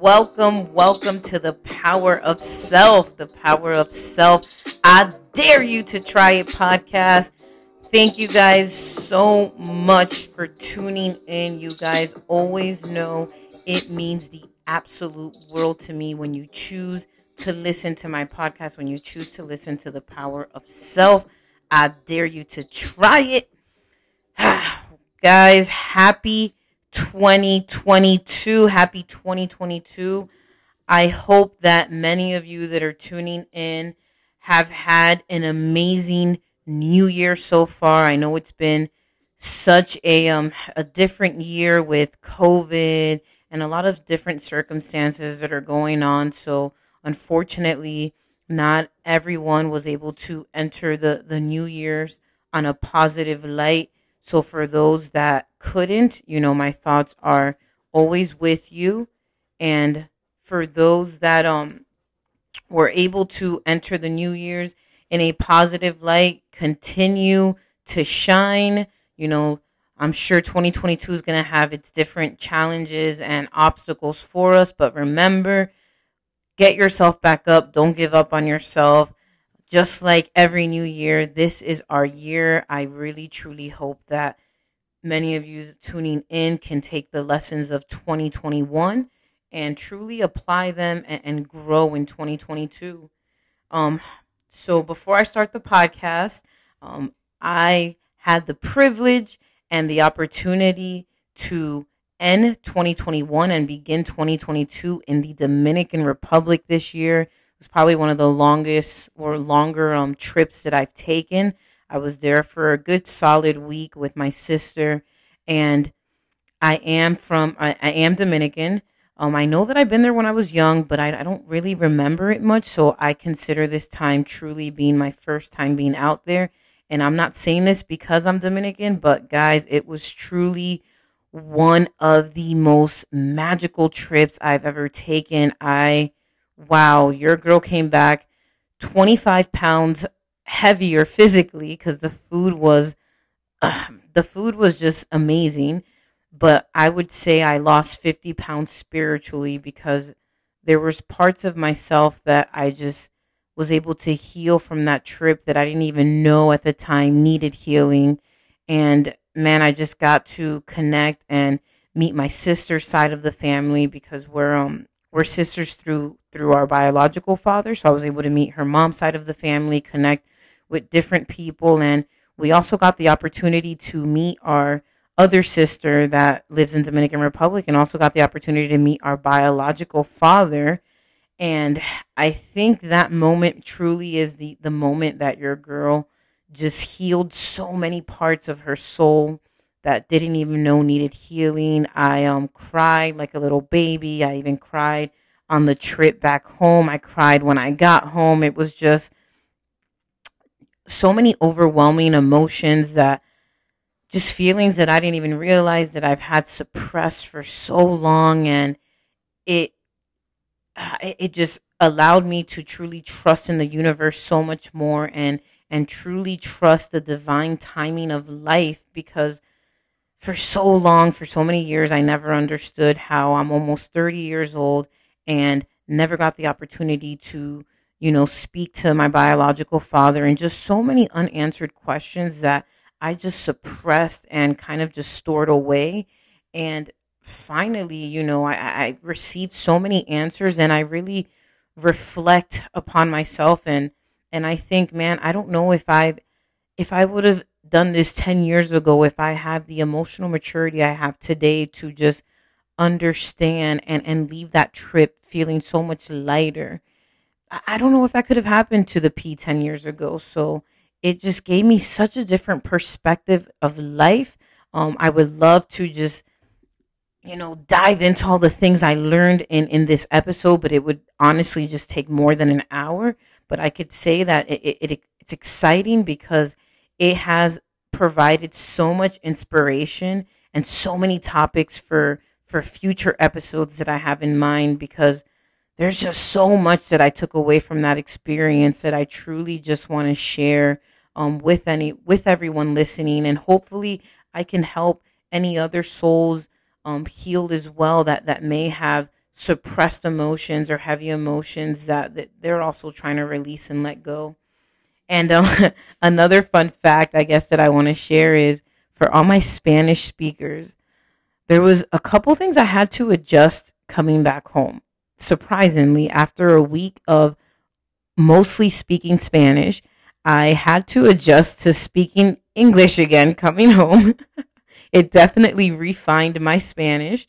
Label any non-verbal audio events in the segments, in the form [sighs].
welcome, welcome to the power of self. The power of self. I dare you to try it podcast. Thank you guys so much for tuning in. You guys always know it means the absolute world to me when you choose to listen to my podcast, when you choose to listen to the power of self. I dare you to try it. [sighs] guys, happy 2022. Happy 2022. I hope that many of you that are tuning in have had an amazing new year so far. I know it's been such a um a different year with COVID and a lot of different circumstances that are going on. So unfortunately, not everyone was able to enter the the new year's on a positive light. So for those that couldn't, you know, my thoughts are always with you. And for those that um were able to enter the new year's in a positive light, continue to shine, you know, I'm sure 2022 is going to have its different challenges and obstacles for us, but remember, get yourself back up. Don't give up on yourself just like every new year, this is our year. I really truly hope that many of you tuning in can take the lessons of 2021 and truly apply them and, and grow in 2022. Um, so before I start the podcast, um, I had the privilege and the opportunity to end 2021 and begin 2022 in the Dominican Republic this year was probably one of the longest or longer um, trips that I've taken. I was there for a good solid week with my sister, and I am from I, I am Dominican. Um, I know that I've been there when I was young, but I, I don't really remember it much. So I consider this time truly being my first time being out there. And I'm not saying this because I'm Dominican, but guys, it was truly one of the most magical trips I've ever taken. I wow, your girl came back 25 pounds heavier physically because the food was uh, the food was just amazing. But i would say i lost 50 pounds spiritually because there was parts of myself that i just was able to heal from that trip that i didn't even know at the time needed healing. And man i just got to connect and meet my sister's side of the family because we're um we're sisters through through our biological father. So I was able to meet her mom's side of the family, connect with different people, and we also got the opportunity to meet our other sister that lives in Dominican Republic, and also got the opportunity to meet our biological father. And I think that moment truly is the the moment that your girl just healed so many parts of her soul that didn't even know needed healing. I um cried like a little baby. I even cried on the trip back home. I cried when I got home. It was just so many overwhelming emotions that just feelings that I didn't even realize that I've had suppressed for so long and it it just allowed me to truly trust in the universe so much more and and truly trust the divine timing of life because for so long, for so many years, I never understood how I'm almost 30 years old and never got the opportunity to, you know, speak to my biological father and just so many unanswered questions that I just suppressed and kind of just stored away. And finally, you know, I, I received so many answers and I really reflect upon myself and and I think, man, I don't know if I if I would have done this 10 years ago, if I have the emotional maturity I have today to just understand and, and leave that trip feeling so much lighter. I don't know if that could have happened to the P 10 years ago. So it just gave me such a different perspective of life. Um, I would love to just, you know, dive into all the things I learned in, in this episode, but it would honestly just take more than an hour. But I could say that it, it, it it's exciting because it has provided so much inspiration and so many topics for for future episodes that I have in mind because there's just so much that I took away from that experience that I truly just want to share um, with any with everyone listening and hopefully I can help any other souls um, healed as well that that may have suppressed emotions or heavy emotions that, that they're also trying to release and let go. And um, [laughs] another fun fact, I guess, that I want to share is for all my Spanish speakers, there was a couple things I had to adjust coming back home. Surprisingly, after a week of mostly speaking Spanish, I had to adjust to speaking English again coming [laughs] home. it definitely refined my Spanish.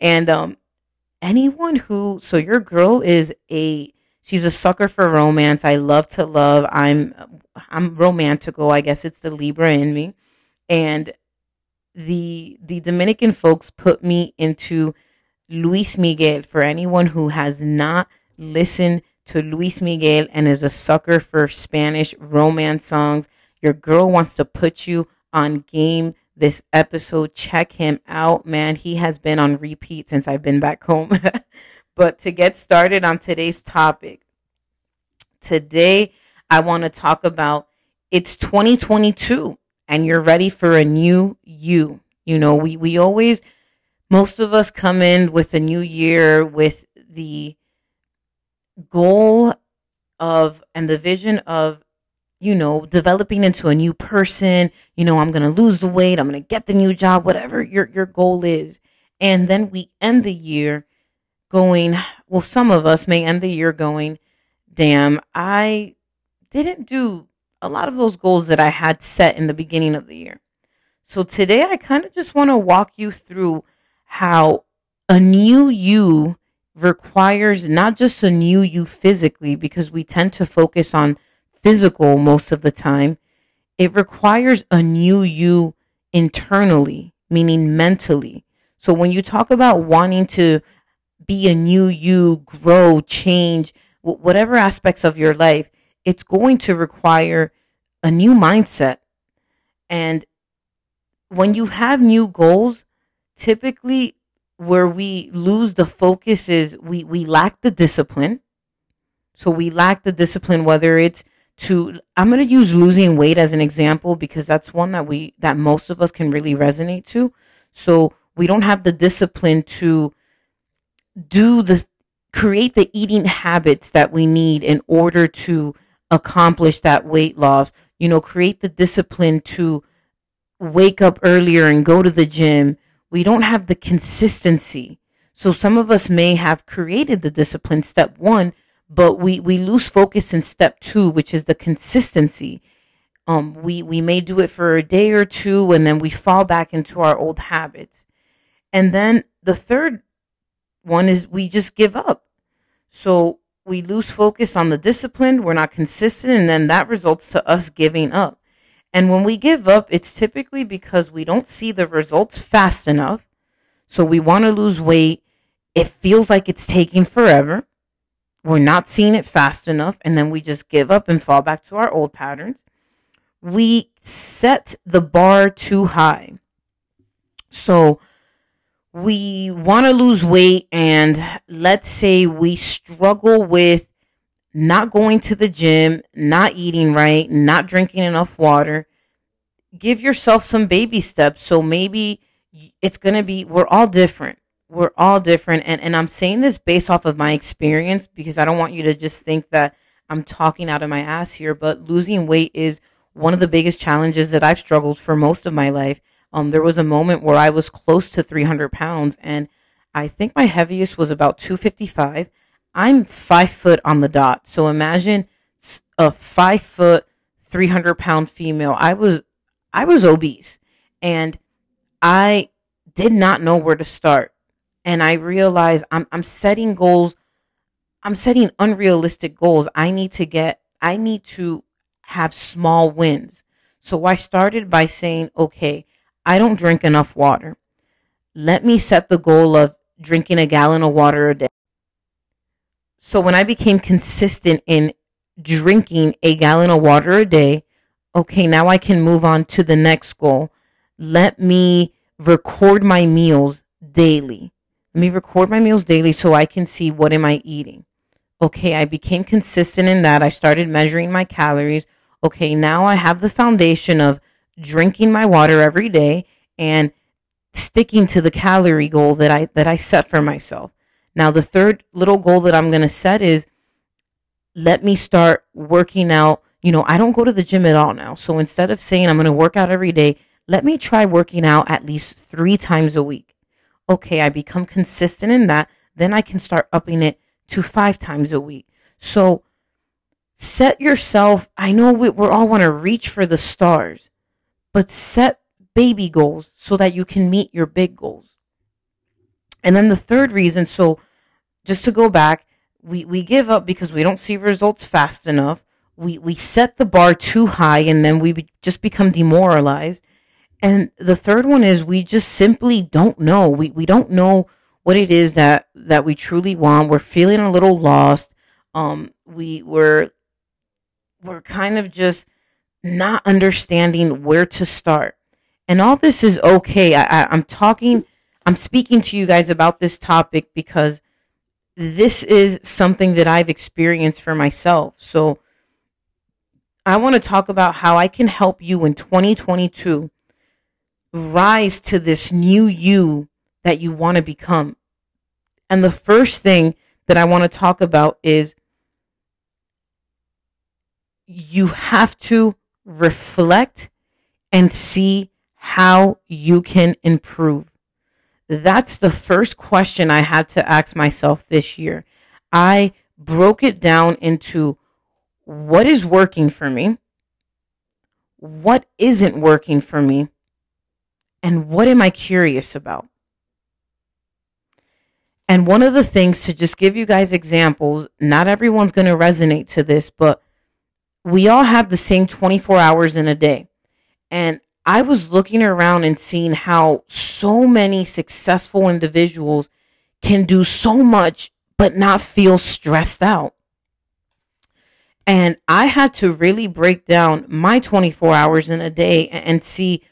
And um, anyone who so your girl is a she's a sucker for romance. I love to love. I'm I'm romantical. I guess it's the Libra in me. And the the Dominican folks put me into Luis Miguel for anyone who has not listened to Luis Miguel and is a sucker for Spanish romance songs. Your girl wants to put you on game this episode. Check him out, man. He has been on repeat since I've been back home. [laughs] but to get started on today's topic, today I want to talk about it's 2022 and you're ready for a new you. You know, we, we always, most of us come in with a new year with the goal of and the vision of you know, developing into a new person, you know, I'm going to lose the weight, I'm going to get the new job, whatever your your goal is. And then we end the year going, well, some of us may end the year going, damn, I didn't do a lot of those goals that I had set in the beginning of the year. So today I kind of just want to walk you through how a new you requires not just a new you physically, because we tend to focus on physical most of the time. It requires a new you internally, meaning mentally. So when you talk about wanting to be a new you, grow, change, whatever aspects of your life, it's going to require a new mindset. And when you have new goals, typically where we lose the focus is we, we lack the discipline. So we lack the discipline, whether it's to I'm going to use losing weight as an example because that's one that we that most of us can really resonate to. So we don't have the discipline to do the create the eating habits that we need in order to accomplish that weight loss. You know, create the discipline to wake up earlier and go to the gym. We don't have the consistency. So some of us may have created the discipline step 1 but we we lose focus in step two, which is the consistency. Um, we we may do it for a day or two, and then we fall back into our old habits. And then the third one is we just give up. So we lose focus on the discipline, we're not consistent, and then that results to us giving up. And when we give up, it's typically because we don't see the results fast enough. So we want to lose weight. It feels like it's taking forever we're not seeing it fast enough, and then we just give up and fall back to our old patterns. We set the bar too high. So we want to lose weight, and let's say we struggle with not going to the gym, not eating right, not drinking enough water. Give yourself some baby steps. So maybe it's going to be, we're all different we're all different and, and i'm saying this based off of my experience because i don't want you to just think that i'm talking out of my ass here but losing weight is one of the biggest challenges that i've struggled for most of my life um, there was a moment where i was close to 300 pounds and i think my heaviest was about 255 i'm five foot on the dot so imagine a five foot 300 pound female i was i was obese and i did not know where to start and I realized I'm I'm setting goals. I'm setting unrealistic goals. I need to get I need to have small wins. So I started by saying, okay, I don't drink enough water. Let me set the goal of drinking a gallon of water a day. So when I became consistent in drinking a gallon of water a day, okay, now I can move on to the next goal. Let me record my meals daily. Let me record my meals daily so I can see what am I eating. Okay, I became consistent in that. I started measuring my calories. Okay, now I have the foundation of drinking my water every day and sticking to the calorie goal that I that I set for myself. Now, the third little goal that I'm going to set is let me start working out. You know, I don't go to the gym at all now. So instead of saying I'm going to work out every day, let me try working out at least three times a week. Okay, I become consistent in that. Then I can start upping it to five times a week. So set yourself, I know we, we all want to reach for the stars, but set baby goals so that you can meet your big goals. And then the third reason, so just to go back, we, we give up because we don't see results fast enough. We, we set the bar too high and then we be, just become demoralized. And the third one is we just simply don't know. We, we don't know what it is that, that we truly want. We're feeling a little lost. Um, we were, we're kind of just not understanding where to start. And all this is okay. I, I, I'm talking, I'm speaking to you guys about this topic because this is something that I've experienced for myself. So I want to talk about how I can help you in 2022 rise to this new you that you want to become. And the first thing that I want to talk about is you have to reflect and see how you can improve. That's the first question I had to ask myself this year. I broke it down into what is working for me, what isn't working for me, and what am I curious about? And one of the things to just give you guys examples, not everyone's going to resonate to this, but we all have the same 24 hours in a day. And I was looking around and seeing how so many successful individuals can do so much but not feel stressed out. And I had to really break down my 24 hours in a day and see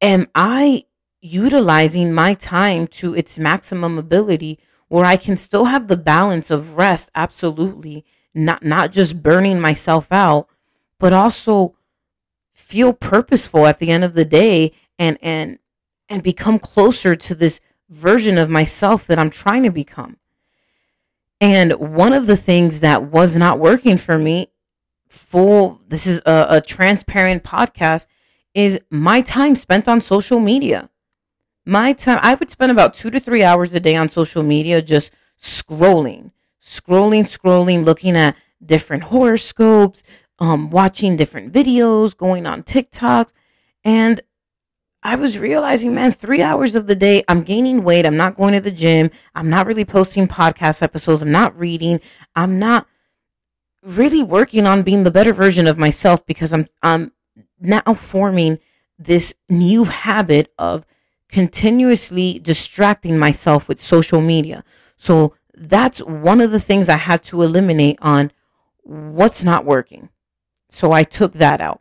am I utilizing my time to its maximum ability where I can still have the balance of rest absolutely not not just burning myself out but also feel purposeful at the end of the day and and and become closer to this version of myself that I'm trying to become. And one of the things that was not working for me, full, this is a, a transparent podcast, is my time spent on social media. My time, I would spend about two to three hours a day on social media just scrolling, scrolling, scrolling, looking at different horoscopes, um, watching different videos, going on TikTok. And I was realizing, man, three hours of the day, I'm gaining weight. I'm not going to the gym. I'm not really posting podcast episodes. I'm not reading. I'm not really working on being the better version of myself because I'm, I'm now forming this new habit of continuously distracting myself with social media. So that's one of the things I had to eliminate on what's not working. So I took that out.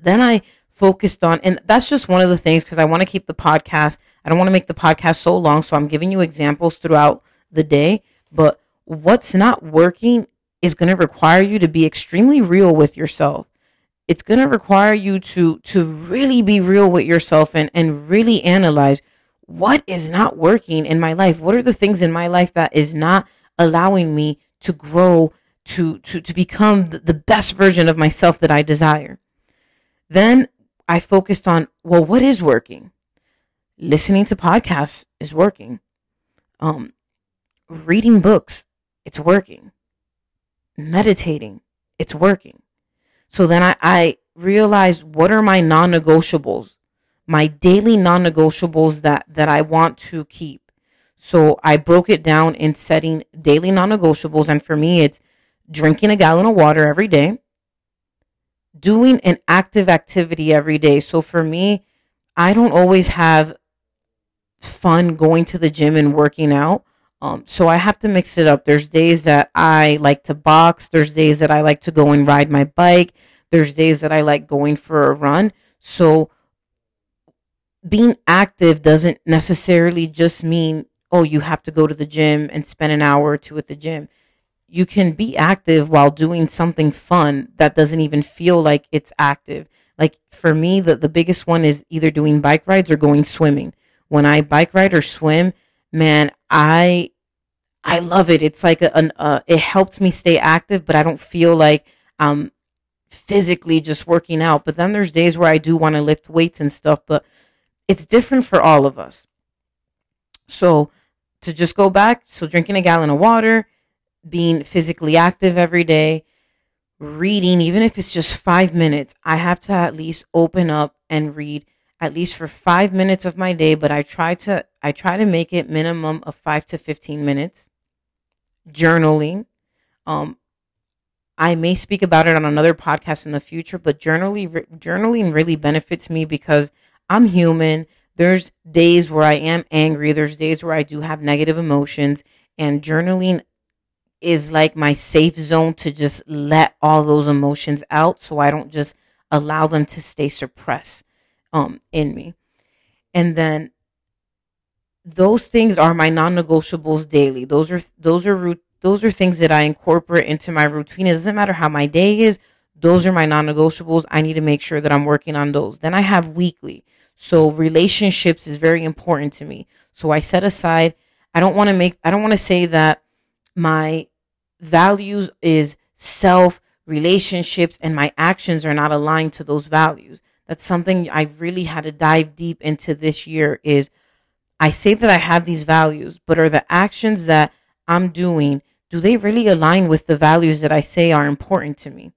Then I focused on, and that's just one of the things because I want to keep the podcast. I don't want to make the podcast so long. So I'm giving you examples throughout the day. But what's not working is going to require you to be extremely real with yourself. It's going to require you to, to really be real with yourself and, and really analyze what is not working in my life. What are the things in my life that is not allowing me to grow to, to, to become the best version of myself that I desire. Then I focused on, well, what is working? Listening to podcasts is working. Um, reading books, it's working. Meditating, it's working. So then I, I realized what are my non-negotiables, my daily non-negotiables that, that I want to keep. So I broke it down in setting daily non-negotiables. And for me, it's drinking a gallon of water every day, doing an active activity every day. So for me, I don't always have fun going to the gym and working out. Um, so I have to mix it up. There's days that I like to box. There's days that I like to go and ride my bike. There's days that I like going for a run. So being active doesn't necessarily just mean, oh, you have to go to the gym and spend an hour or two at the gym you can be active while doing something fun that doesn't even feel like it's active. Like for me, the, the biggest one is either doing bike rides or going swimming. When I bike ride or swim, man, I I love it. It's like a, an uh, it helps me stay active, but I don't feel like I'm physically just working out. But then there's days where I do want to lift weights and stuff, but it's different for all of us. So to just go back, so drinking a gallon of water, being physically active every day, reading, even if it's just five minutes, I have to at least open up and read at least for five minutes of my day, but I try to I try to make it minimum of five to fifteen minutes. Journaling. Um I may speak about it on another podcast in the future, but journaling journaling really benefits me because I'm human. There's days where I am angry, there's days where I do have negative emotions, and journaling is like my safe zone to just let all those emotions out so I don't just allow them to stay suppressed um in me. And then those things are my non-negotiables daily. Those are those are those are things that I incorporate into my routine. It doesn't matter how my day is. Those are my non-negotiables. I need to make sure that I'm working on those. Then I have weekly. So relationships is very important to me. So I set aside I don't want to make I don't want to say that my values is self relationships and my actions are not aligned to those values that's something I've really had to dive deep into this year is I say that I have these values, but are the actions that I'm doing, do they really align with the values that I say are important to me?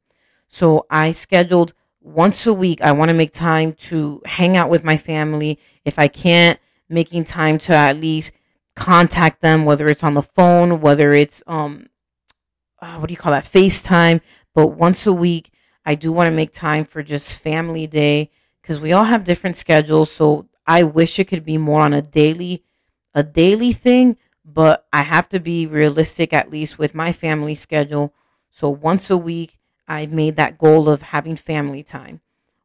So I scheduled once a week, I want to make time to hang out with my family. If I can't, making time to at least contact them, whether it's on the phone, whether it's, um, uh, what do you call that? FaceTime. But once a week, I do want to make time for just family day because we all have different schedules. So I wish it could be more on a daily, a daily thing, but I have to be realistic at least with my family schedule. So once a week, I've made that goal of having family time.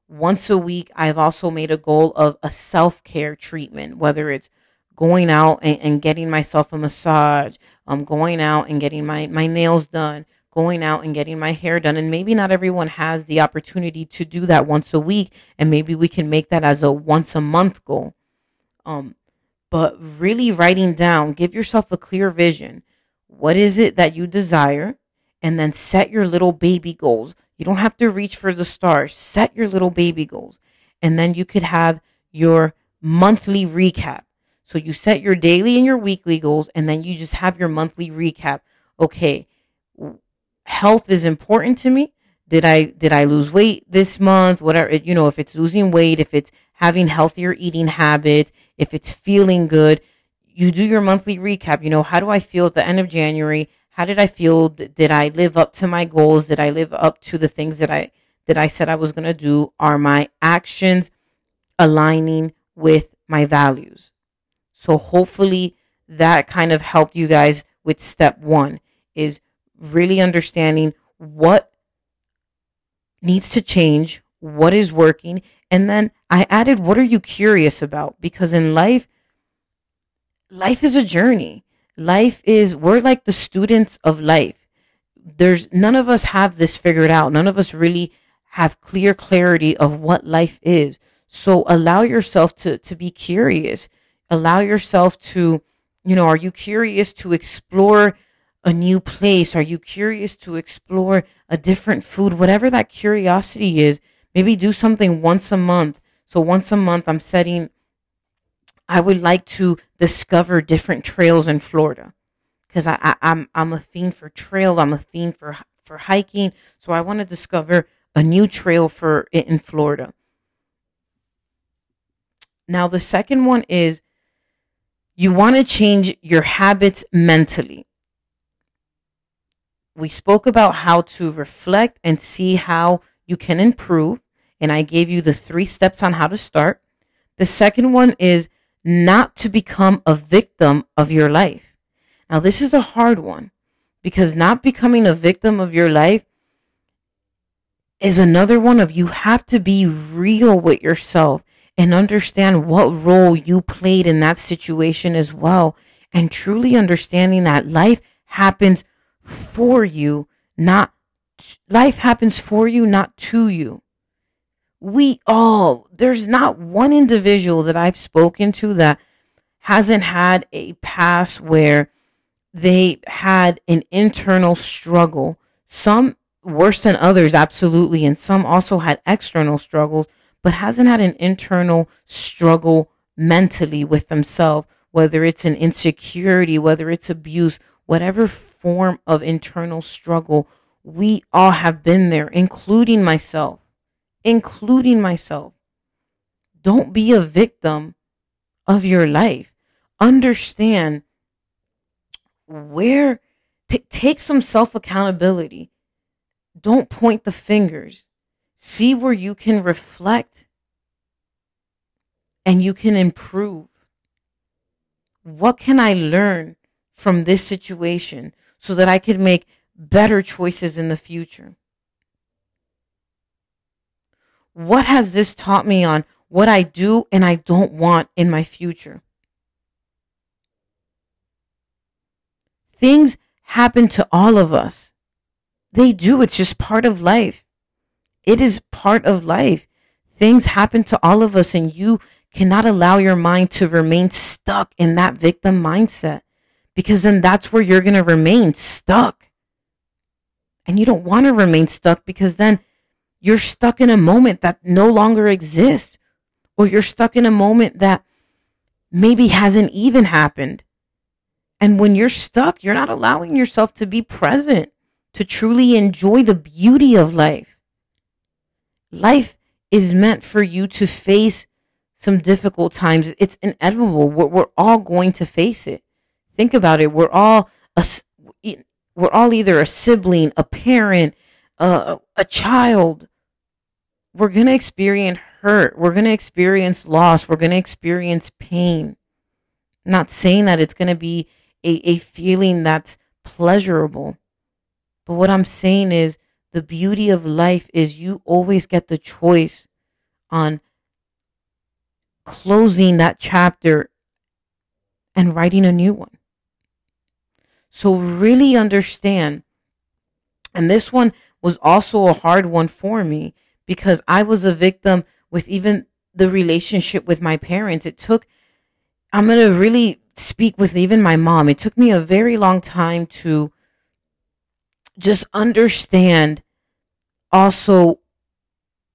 Once a week, I've also made a goal of a self care treatment, whether it's going out and, and, getting myself a massage, um, going out and getting my, my nails done, going out and getting my hair done. And maybe not everyone has the opportunity to do that once a week. And maybe we can make that as a once a month goal. Um, but really writing down, give yourself a clear vision. What is it that you desire? And then set your little baby goals. You don't have to reach for the stars. Set your little baby goals. And then you could have your monthly recap. So you set your daily and your weekly goals, and then you just have your monthly recap. Okay, health is important to me. Did I did I lose weight this month? Whatever you know, if it's losing weight, if it's having healthier eating habits, if it's feeling good, you do your monthly recap. You know, how do I feel at the end of January? How did I feel? Did I live up to my goals? Did I live up to the things that I that I said I was going to do? Are my actions aligning with my values? So hopefully that kind of helped you guys with step 1 is really understanding what needs to change, what is working, and then I added what are you curious about because in life life is a journey. Life is we're like the students of life. There's none of us have this figured out. None of us really have clear clarity of what life is. So allow yourself to to be curious. Allow yourself to, you know, are you curious to explore a new place? Are you curious to explore a different food? Whatever that curiosity is, maybe do something once a month. So once a month, I'm setting, I would like to discover different trails in Florida because I, I, I'm, I'm a fiend for trail. I'm a fiend for, for hiking. So I want to discover a new trail for it in Florida. Now, the second one is you want to change your habits mentally we spoke about how to reflect and see how you can improve. And I gave you the three steps on how to start. The second one is not to become a victim of your life. Now, this is a hard one because not becoming a victim of your life is another one of you have to be real with yourself and understand what role you played in that situation as well. And truly understanding that life happens for you, not life happens for you, not to you. We all, there's not one individual that I've spoken to that hasn't had a past where they had an internal struggle. Some worse than others, absolutely. And some also had external struggles, but hasn't had an internal struggle mentally with themselves, whether it's an insecurity, whether it's abuse, whatever form of internal struggle, we all have been there, including myself, including myself. Don't be a victim of your life. Understand where, t- take some self accountability. Don't point the fingers. See where you can reflect and you can improve. What can I learn from this situation so that I can make better choices in the future? What has this taught me on what I do and I don't want in my future? Things happen to all of us. They do. It's just part of life. It is part of life. Things happen to all of us, and you cannot allow your mind to remain stuck in that victim mindset because then that's where you're going to remain stuck. And you don't want to remain stuck because then you're stuck in a moment that no longer exists, or you're stuck in a moment that maybe hasn't even happened. And when you're stuck, you're not allowing yourself to be present, to truly enjoy the beauty of life. Life is meant for you to face some difficult times. It's inevitable. We're, we're all going to face it. Think about it. We're all a, we're all either a sibling, a parent, a, a child. We're going to experience hurt. We're going to experience loss. We're going to experience pain. Not saying that it's going to be a, a feeling that's pleasurable. But what I'm saying is the beauty of life is you always get the choice on closing that chapter and writing a new one. So really understand. And this one was also a hard one for me because I was a victim with even the relationship with my parents. It took, I'm going to really speak with even my mom. It took me a very long time to just understand also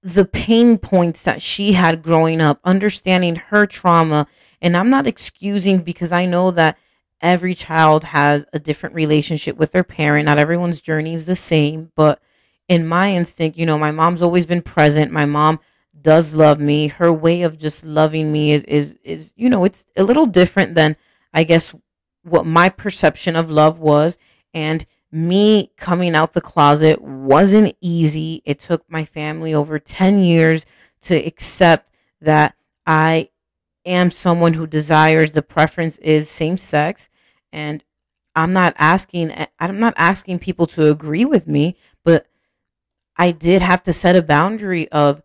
the pain points that she had growing up, understanding her trauma. And I'm not excusing because I know that every child has a different relationship with their parent. Not everyone's journey is the same, but in my instinct, you know, my mom's always been present. My mom does love me. Her way of just loving me is is is you know, it's a little different than I guess what my perception of love was and me coming out the closet wasn't easy. It took my family over 10 years to accept that I am someone who desires the preference is same sex and I'm not asking I'm not asking people to agree with me, I did have to set a boundary of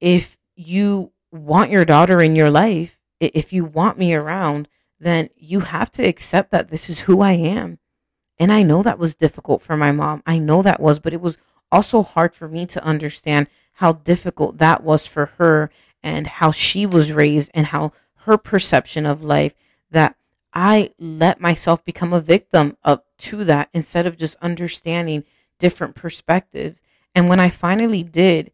if you want your daughter in your life, if you want me around, then you have to accept that this is who I am and I know that was difficult for my mom. I know that was, but it was also hard for me to understand how difficult that was for her and how she was raised and how her perception of life that I let myself become a victim of to that instead of just understanding different perspectives. And when I finally did,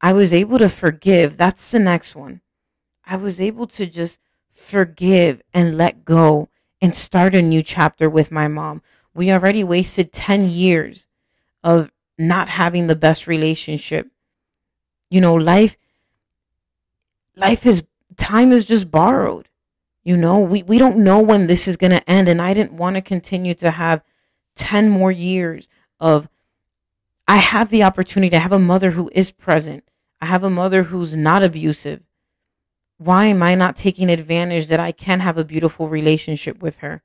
I was able to forgive. That's the next one. I was able to just forgive and let go and start a new chapter with my mom we already wasted 10 years of not having the best relationship. You know, life life is time is just borrowed. You know, we, we don't know when this is going to end. And I didn't want to continue to have 10 more years of, I have the opportunity to have a mother who is present. I have a mother who's not abusive. Why am I not taking advantage that I can have a beautiful relationship with her?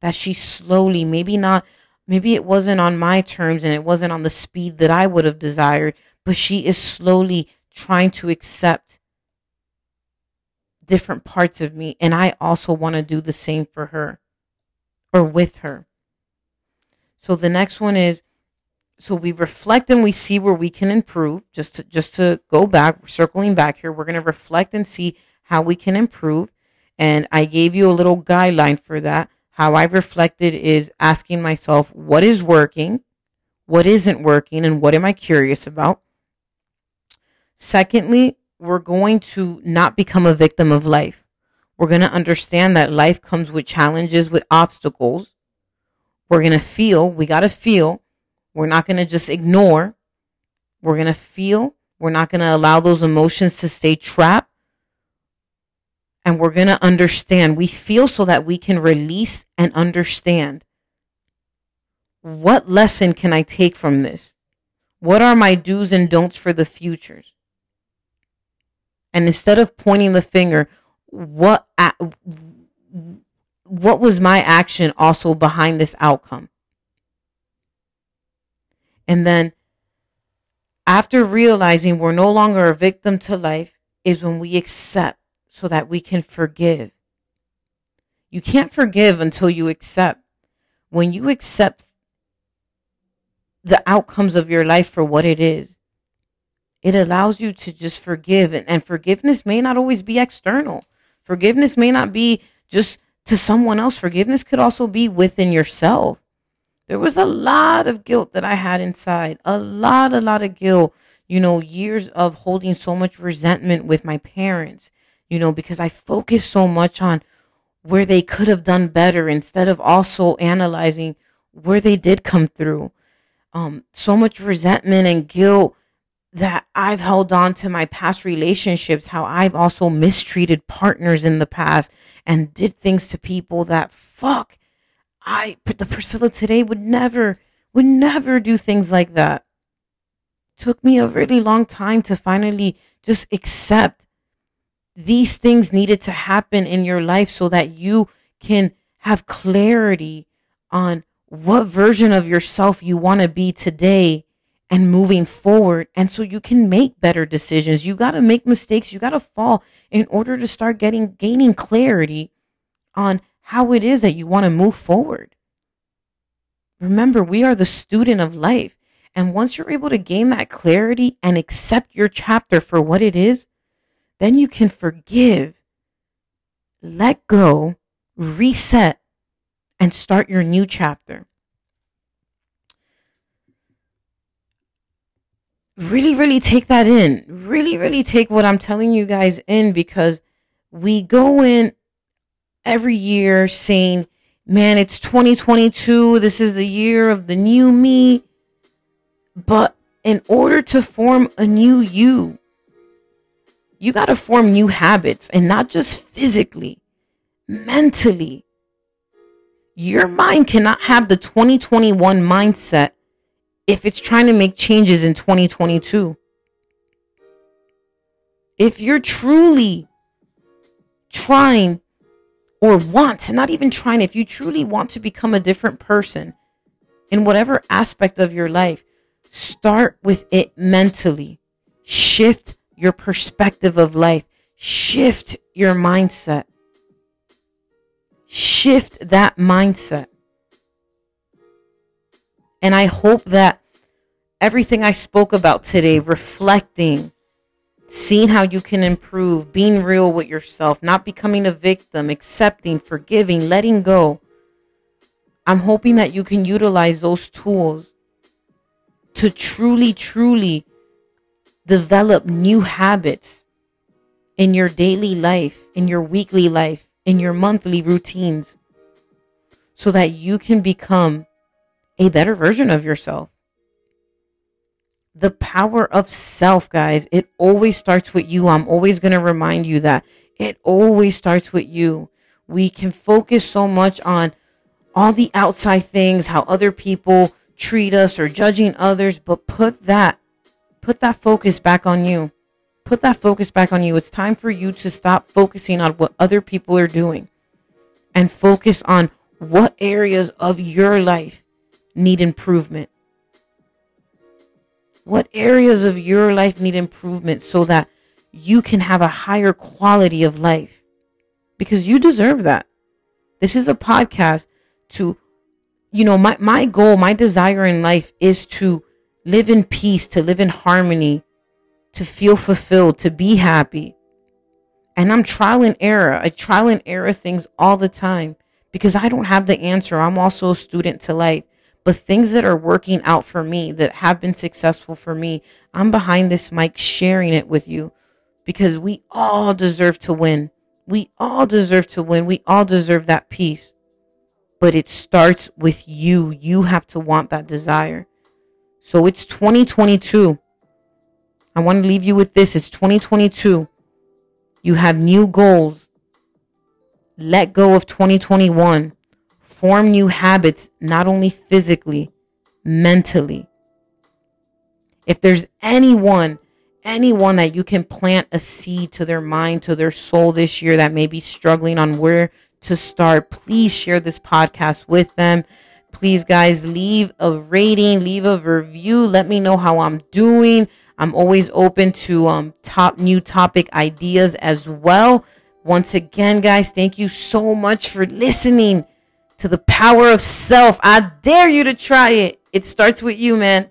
that she slowly, maybe not, maybe it wasn't on my terms and it wasn't on the speed that I would have desired, but she is slowly trying to accept different parts of me. And I also want to do the same for her or with her. So the next one is so we reflect and we see where we can improve. Just to, just to go back, circling back here, we're going to reflect and see how we can improve. And I gave you a little guideline for that. How I reflected is asking myself, what is working? What isn't working? And what am I curious about? Secondly, we're going to not become a victim of life. We're going to understand that life comes with challenges, with obstacles. We're going to feel, we got to feel. We're not going to just ignore. We're going to feel. We're not going to allow those emotions to stay trapped. And we're going to understand. We feel so that we can release and understand. What lesson can I take from this? What are my do's and don'ts for the futures? And instead of pointing the finger, what what was my action also behind this outcome? And then after realizing we're no longer a victim to life is when we accept so that we can forgive. You can't forgive until you accept. When you accept the outcomes of your life for what it is, it allows you to just forgive. And, and forgiveness may not always be external. Forgiveness may not be just to someone else. Forgiveness could also be within yourself. There was a lot of guilt that I had inside, a lot, a lot of guilt, you know, years of holding so much resentment with my parents, you know, because I focused so much on where they could have done better instead of also analyzing where they did come through. Um, so much resentment and guilt that I've held on to my past relationships, how I've also mistreated partners in the past and did things to people that fuck. I, the Priscilla today would never, would never do things like that. Took me a really long time to finally just accept these things needed to happen in your life so that you can have clarity on what version of yourself you want to be today and moving forward. And so you can make better decisions. You got to make mistakes. You got to fall in order to start getting, gaining clarity on how it is that you want to move forward. Remember, we are the student of life. And once you're able to gain that clarity and accept your chapter for what it is, then you can forgive, let go, reset, and start your new chapter. really, really take that in. Really, really take what I'm telling you guys in because we go in every year saying, man, it's 2022. This is the year of the new me. But in order to form a new you, you got to form new habits and not just physically, mentally. Your mind cannot have the 2021 mindset if it's trying to make changes in 2022. If you're truly trying or want not even trying, if you truly want to become a different person in whatever aspect of your life, start with it mentally. Shift your perspective of life, shift your mindset. Shift that mindset. And I hope that everything I spoke about today, reflecting, seeing how you can improve, being real with yourself, not becoming a victim, accepting, forgiving, letting go. I'm hoping that you can utilize those tools to truly, truly develop new habits in your daily life, in your weekly life, in your monthly routines, so that you can become a better version of yourself. The power of self, guys, it always starts with you. I'm always going to remind you that it always starts with you. We can focus so much on all the outside things, how other people treat us or judging others, but put that, put that focus back on you. Put that focus back on you. It's time for you to stop focusing on what other people are doing and focus on what areas of your life need improvement? What areas of your life need improvement so that you can have a higher quality of life? Because you deserve that. This is a podcast to, you know, my, my goal, my desire in life is to live in peace, to live in harmony, to feel fulfilled, to be happy. And I'm trial and error. I trial and error things all the time because I don't have the answer. I'm also a student to life. But things that are working out for me, that have been successful for me, I'm behind this mic sharing it with you because we all deserve to win. We all deserve to win. We all deserve that peace. But it starts with you. You have to want that desire. So it's 2022. I want to leave you with this. It's 2022. You have new goals. Let go of 2021. Form new habits, not only physically, mentally. If there's anyone, anyone that you can plant a seed to their mind, to their soul this year that may be struggling on where to start, please share this podcast with them. Please, guys, leave a rating, leave a review. Let me know how I'm doing. I'm always open to um, top new topic ideas as well. Once again, guys, thank you so much for listening to the power of self. I dare you to try it. It starts with you, man.